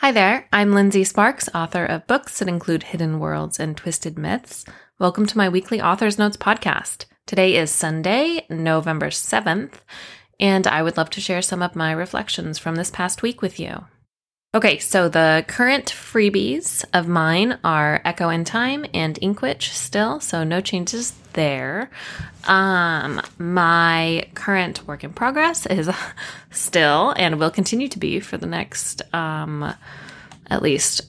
Hi there, I'm Lindsey Sparks, author of books that include Hidden Worlds and Twisted Myths. Welcome to my weekly Author's Notes podcast. Today is Sunday, November 7th, and I would love to share some of my reflections from this past week with you. Okay, so the current freebies of mine are Echo in Time and Inkwitch still, so no changes there. Um, my current work in progress is still and will continue to be for the next um, at least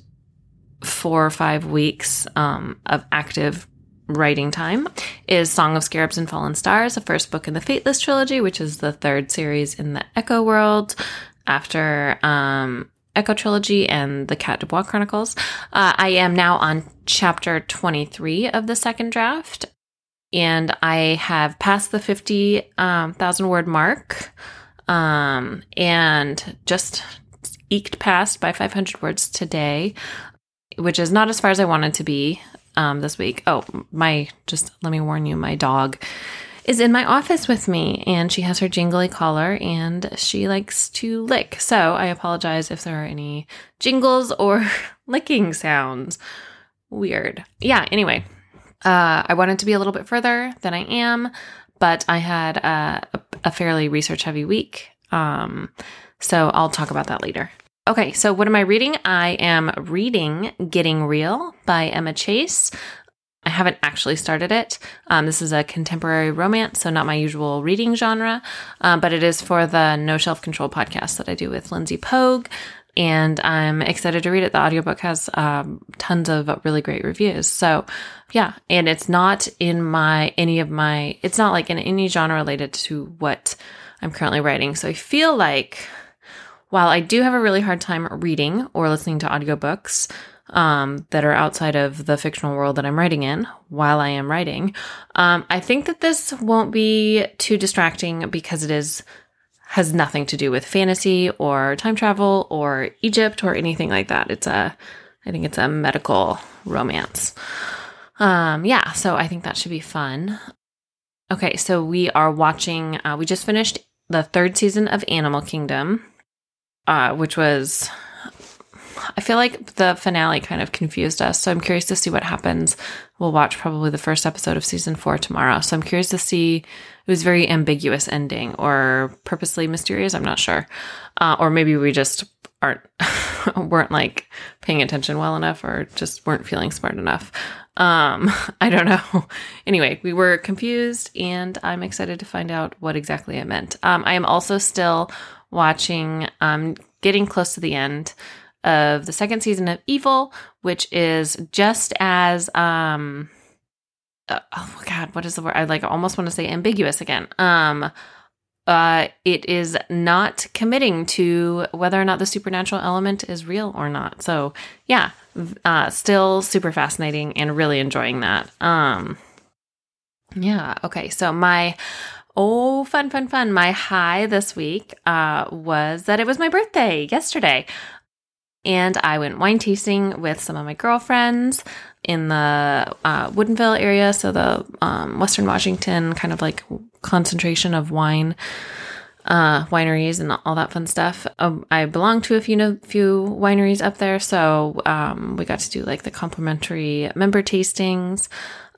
four or five weeks um, of active writing time is Song of Scarabs and Fallen Stars, the first book in the Fateless trilogy, which is the third series in the Echo world after um, Echo Trilogy and the Kat Dubois Chronicles. Uh, I am now on chapter 23 of the second draft, and I have passed the 50,000 um, word mark um, and just eked past by 500 words today, which is not as far as I wanted to be um, this week. Oh, my, just let me warn you, my dog is in my office with me and she has her jingly collar and she likes to lick. So I apologize if there are any jingles or licking sounds. Weird. Yeah, anyway, uh, I wanted to be a little bit further than I am, but I had a, a fairly research heavy week. Um, so I'll talk about that later. Okay, so what am I reading? I am reading Getting Real by Emma Chase. Haven't actually started it. Um, this is a contemporary romance, so not my usual reading genre, um, but it is for the No Shelf Control podcast that I do with Lindsey Pogue. And I'm excited to read it. The audiobook has um, tons of really great reviews. So, yeah, and it's not in my any of my. It's not like in any genre related to what I'm currently writing. So I feel like while I do have a really hard time reading or listening to audiobooks, um, that are outside of the fictional world that I'm writing in while I am writing. Um, I think that this won't be too distracting because it is has nothing to do with fantasy or time travel or Egypt or anything like that. It's a, I think it's a medical romance. Um, yeah, so I think that should be fun. Okay, so we are watching. Uh, we just finished the third season of Animal Kingdom, uh, which was I feel like the finale kind of confused us. So I'm curious to see what happens. We'll watch probably the first episode of season four tomorrow. So I'm curious to see. It was very ambiguous ending or purposely mysterious. I'm not sure. Uh, or maybe we just aren't weren't like paying attention well enough or just weren't feeling smart enough. Um, I don't know. anyway, we were confused and I'm excited to find out what exactly it meant. Um, I am also still watching, um, getting close to the end of the second season of Evil, which is just as um uh, oh god, what is the word? I like almost want to say ambiguous again. Um uh it is not committing to whether or not the supernatural element is real or not. So, yeah, uh still super fascinating and really enjoying that. Um yeah, okay. So my Oh, fun, fun, fun. My high this week uh, was that it was my birthday yesterday. And I went wine tasting with some of my girlfriends in the uh, Woodinville area, so the um, Western Washington kind of like concentration of wine uh, wineries and all that fun stuff. Um, I belong to a few few wineries up there, so um, we got to do like the complimentary member tastings.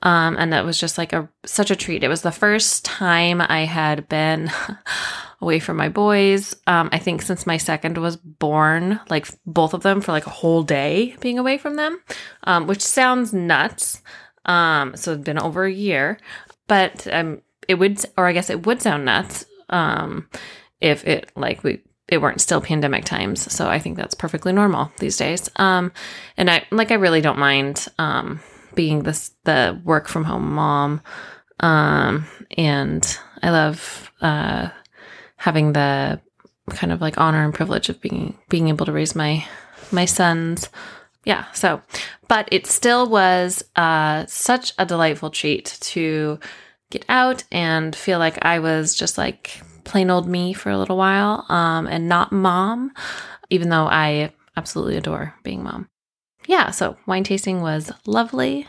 Um, and that was just like a such a treat. It was the first time I had been away from my boys. Um, I think since my second was born, like both of them for like a whole day being away from them, um, which sounds nuts. Um, so it's been over a year, but um, it would, or I guess it would sound nuts, um, if it like we it weren't still pandemic times. So I think that's perfectly normal these days. Um, and I like I really don't mind um being this the work from home mom. Um, and I love uh, having the kind of like honor and privilege of being being able to raise my my sons. Yeah, so but it still was uh, such a delightful treat to get out and feel like I was just like plain old me for a little while um, and not mom, even though I absolutely adore being mom yeah, so wine tasting was lovely.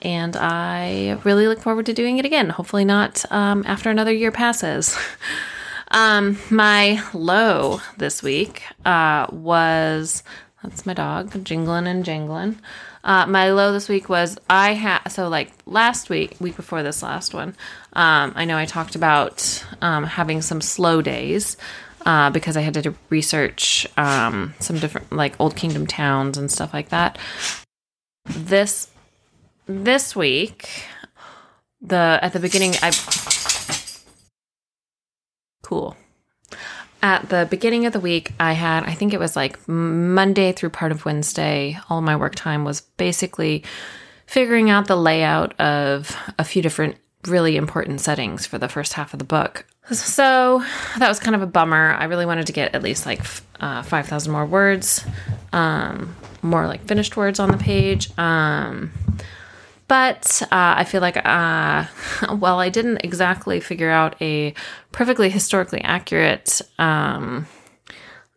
And I really look forward to doing it again. Hopefully, not um, after another year passes. um, my low this week uh, was That's my dog, jingling and jangling. Uh, my low this week was I had so like last week, week before this last one. Um, I know I talked about um, having some slow days uh, because I had to research um, some different like old kingdom towns and stuff like that. This this week, the at the beginning, I cool at the beginning of the week, I had, I think it was like Monday through part of Wednesday, all my work time was basically figuring out the layout of a few different really important settings for the first half of the book. So that was kind of a bummer. I really wanted to get at least like uh, 5,000 more words, um, more like finished words on the page. Um, but uh, I feel like, uh, well, I didn't exactly figure out a perfectly historically accurate um,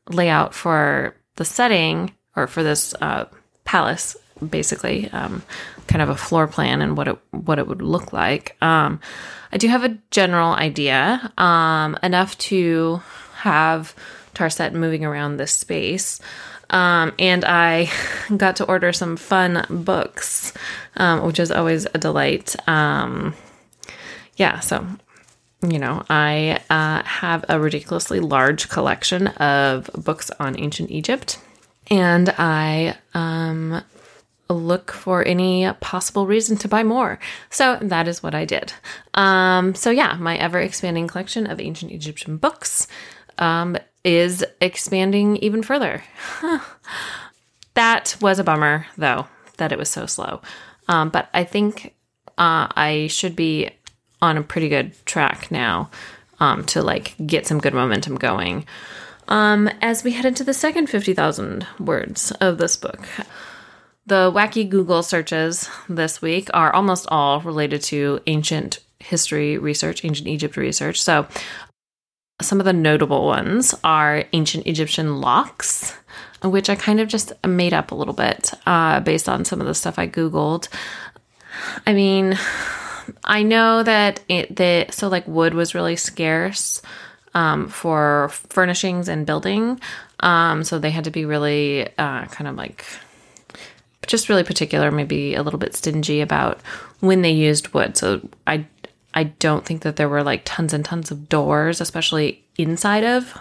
layout for the setting or for this uh, palace, basically, um, kind of a floor plan and what it what it would look like. Um, I do have a general idea, um, enough to have Tarset moving around this space. Um, and I got to order some fun books, um, which is always a delight. Um, yeah, so you know, I uh, have a ridiculously large collection of books on ancient Egypt, and I um, look for any possible reason to buy more. So that is what I did. Um, so, yeah, my ever expanding collection of ancient Egyptian books um, is expanding even further. that was a bummer, though, that it was so slow. Um, but I think uh, I should be on a pretty good track now um, to like get some good momentum going. Um, as we head into the second 50,000 words of this book, the wacky Google searches this week are almost all related to ancient history research, ancient Egypt research. So some of the notable ones are ancient Egyptian locks, which I kind of just made up a little bit uh, based on some of the stuff I Googled. I mean, I know that it, the so like wood was really scarce um, for furnishings and building, um, so they had to be really uh, kind of like just really particular, maybe a little bit stingy about when they used wood. So I I don't think that there were like tons and tons of doors, especially inside of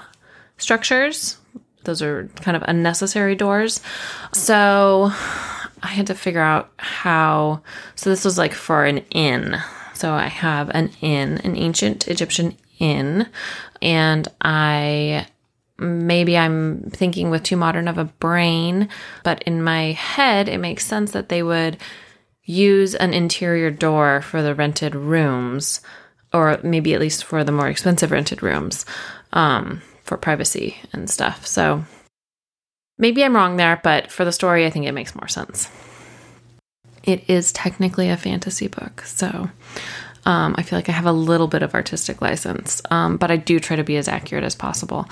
structures. Those are kind of unnecessary doors. So I had to figure out how. So this was like for an inn. So I have an inn, an ancient Egyptian inn, and I maybe I'm thinking with too modern of a brain, but in my head, it makes sense that they would use an interior door for the rented rooms, or maybe at least for the more expensive rented rooms um, for privacy and stuff. So maybe I'm wrong there, but for the story, I think it makes more sense. It is technically a fantasy book, so um, I feel like I have a little bit of artistic license, um, but I do try to be as accurate as possible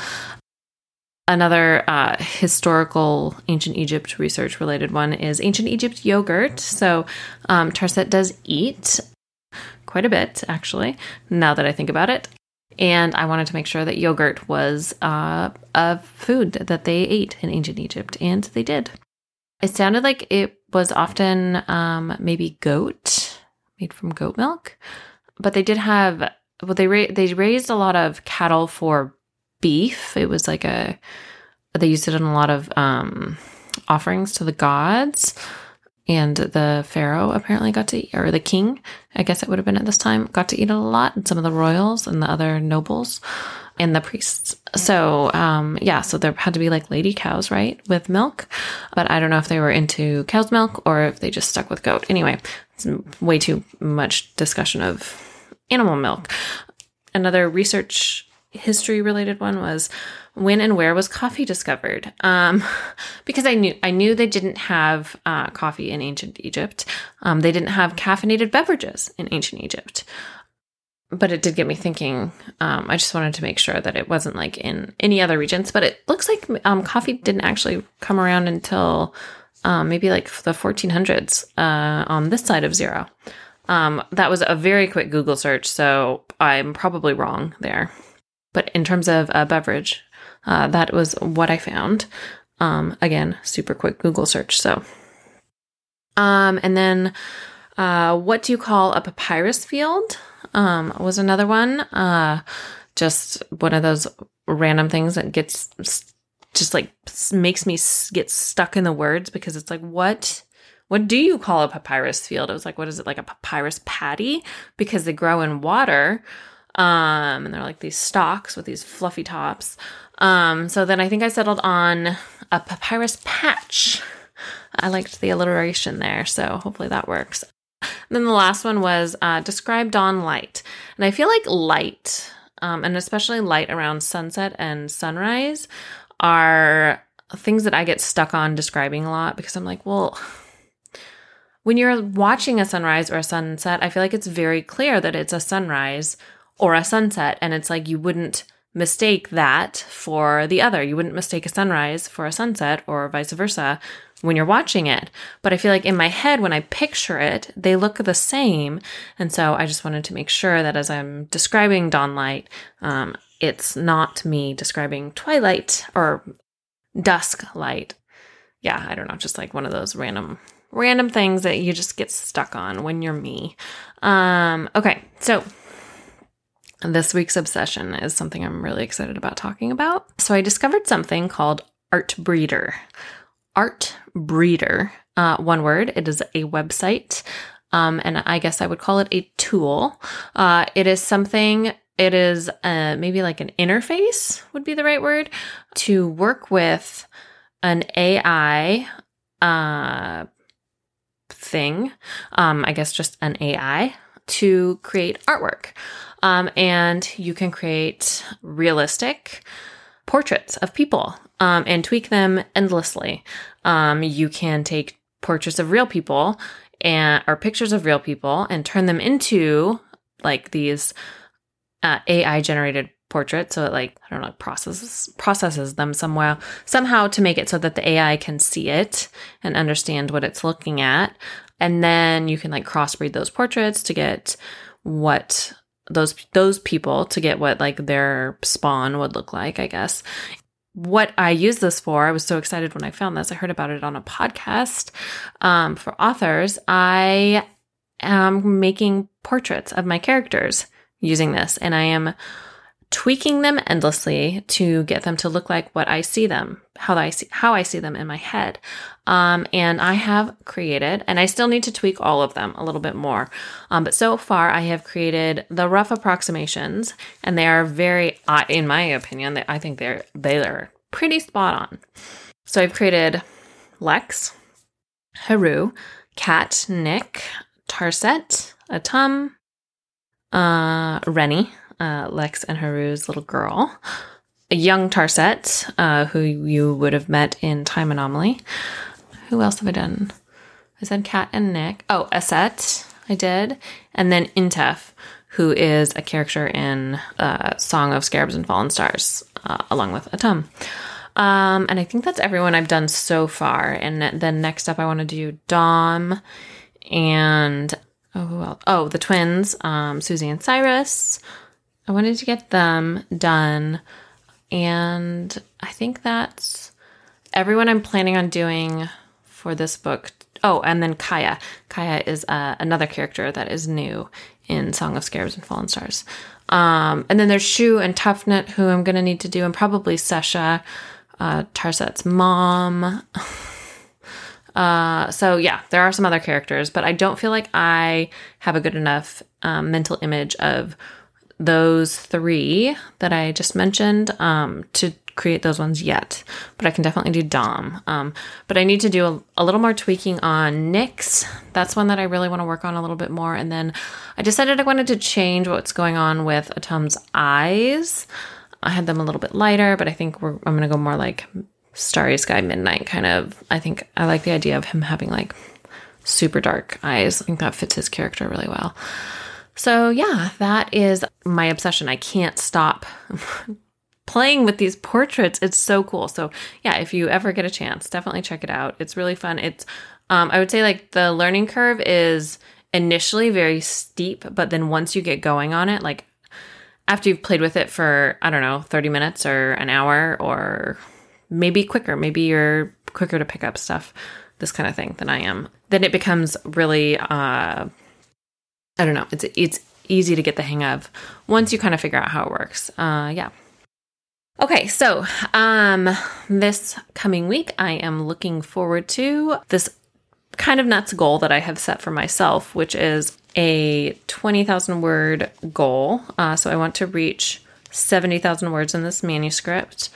another uh, historical ancient Egypt research related one is ancient Egypt yogurt. So um, Tarset does eat quite a bit, actually, now that I think about it. And I wanted to make sure that yogurt was uh, a food that they ate in ancient Egypt, and they did. It sounded like it was often um, maybe goat, made from goat milk, but they did have well they ra- they raised a lot of cattle for beef. It was like a they used it in a lot of um, offerings to the gods. And the pharaoh apparently got to, eat, or the king, I guess it would have been at this time, got to eat it a lot. And some of the royals and the other nobles and the priests. So, um, yeah, so there had to be like lady cows, right, with milk. But I don't know if they were into cow's milk or if they just stuck with goat. Anyway, it's way too much discussion of animal milk. Another research history related one was when and where was coffee discovered? Um, because I knew I knew they didn't have uh, coffee in ancient Egypt. Um, they didn't have caffeinated beverages in ancient Egypt. But it did get me thinking. Um, I just wanted to make sure that it wasn't like in any other regions. But it looks like um, coffee didn't actually come around until um, maybe like the 1400s uh, on this side of zero. Um, that was a very quick Google search, so I'm probably wrong there. But in terms of a beverage, uh, that was what I found. Um, again, super quick Google search. So, um, and then, uh, what do you call a papyrus field? Um, was another one. Uh, just one of those random things that gets just like makes me get stuck in the words because it's like what what do you call a papyrus field? It was like, what is it, like a papyrus patty? Because they grow in water. Um, and they're like these stalks with these fluffy tops. Um, so then I think I settled on a papyrus patch. I liked the alliteration there, so hopefully that works. And then the last one was uh, dawn light. And I feel like light, um, and especially light around sunset and sunrise, are things that I get stuck on describing a lot because I'm like, well, when you're watching a sunrise or a sunset, I feel like it's very clear that it's a sunrise or a sunset. And it's like you wouldn't mistake that for the other. You wouldn't mistake a sunrise for a sunset or vice versa when you're watching it. But I feel like in my head, when I picture it, they look the same. And so I just wanted to make sure that as I'm describing dawn light, um, it's not me describing twilight or dusk light. Yeah, I don't know, just like one of those random random things that you just get stuck on when you're me. Um, okay, so this week's obsession is something I'm really excited about talking about. So I discovered something called Artbreeder. Art Breeder, uh, one word. It is a website, um, and I guess I would call it a tool. Uh, it is something. It is uh, maybe like an interface would be the right word to work with an AI uh, thing, um, I guess just an AI, to create artwork. Um, and you can create realistic portraits of people um, and tweak them endlessly. Um, you can take portraits of real people and or pictures of real people and turn them into like these uh, AI generated portraits. So it like I don't know processes processes them somewhere somehow to make it so that the AI can see it and understand what it's looking at. And then you can like crossbreed those portraits to get what those those people to get what like their spawn would look like, I guess. What I use this for, I was so excited when I found this. I heard about it on a podcast um, for authors. I am making portraits of my characters using this, and I am tweaking them endlessly to get them to look like what I see them, how I see how I see them in my head. Um, and I have created, and I still need to tweak all of them a little bit more. Um, but so far, I have created the rough approximations, and they are very, in my opinion, I think they're they are pretty spot on. So I've created Lex, Haru, Kat, Nick, Tarset, Atum, uh, Rennie, uh, Lex and Haru's little girl, a young Tarset, uh, who you would have met in Time Anomaly. Who else have I done? I said Kat and Nick. Oh, Aset, I did. And then Intef, who is a character in uh, Song of Scarabs and Fallen Stars, uh, along with Atum. Um, and I think that's everyone I've done so far. And then next up, I want to do Dom and oh, well, oh, the twins, um, Susie and Cyrus. I wanted to get them done. And I think that's everyone I'm planning on doing for this book. Oh, and then Kaya. Kaya is uh, another character that is new in Song of Scarabs and Fallen Stars. Um, and then there's Shu and Tefnut, who I'm going to need to do, and probably Sesha, uh, Tarset's mom. Uh, so yeah, there are some other characters, but I don't feel like I have a good enough um, mental image of those three that I just mentioned um, to create those ones yet, but I can definitely do Dom. Um, but I need to do a, a, little more tweaking on Nyx. That's one that I really want to work on a little bit more. And then I decided I wanted to change what's going on with Atum's eyes. I had them a little bit lighter, but I think I'm going to go more like Starry Sky Midnight kind of. I think I like the idea of him having like super dark eyes. I think that fits his character really well. So, yeah, that is my obsession. I can't stop playing with these portraits. It's so cool. So, yeah, if you ever get a chance, definitely check it out. It's really fun. It's, um, I would say, like, the learning curve is initially very steep, but then once you get going on it, like, after you've played with it for, I don't know, 30 minutes or an hour or maybe quicker. Maybe you're quicker to pick up stuff, this kind of thing than I am. Then it becomes really, uh, I don't know. It's it's easy to get the hang of once you kind of figure out how it works. Uh, yeah. Okay, so um, this coming week, I am looking forward to this kind of nuts goal that I have set for myself, which is a 20,000 word goal. Uh, so I want to reach 70,000 words in this manuscript.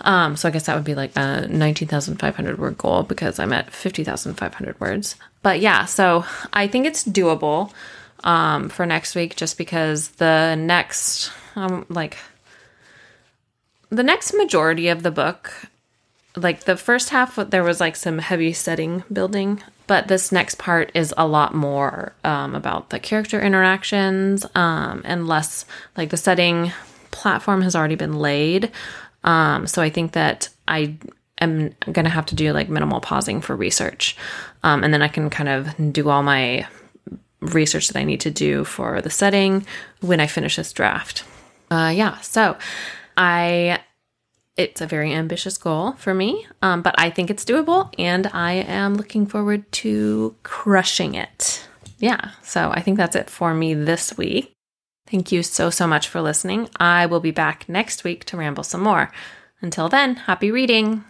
Um, so I guess that would be like a 19,500 word goal because I'm at 50,500 words. But yeah, so I think it's doable um, for next week just because the next, um, like, the next majority of the book, like the first half, there was like some heavy setting building, but this next part is a lot more um, about the character interactions um, and less like the setting platform has already been laid. Um, so I think that I am going to have to do like minimal pausing for research. Um, and then I can kind of do all my research that I need to do for the setting when I finish this draft. Uh, yeah, so I it's a very ambitious goal for me, um, but I think it's doable and I am looking forward to crushing it. Yeah, so I think that's it for me this week. Thank you so, so much for listening. I will be back next week to ramble some more. Until then, happy reading.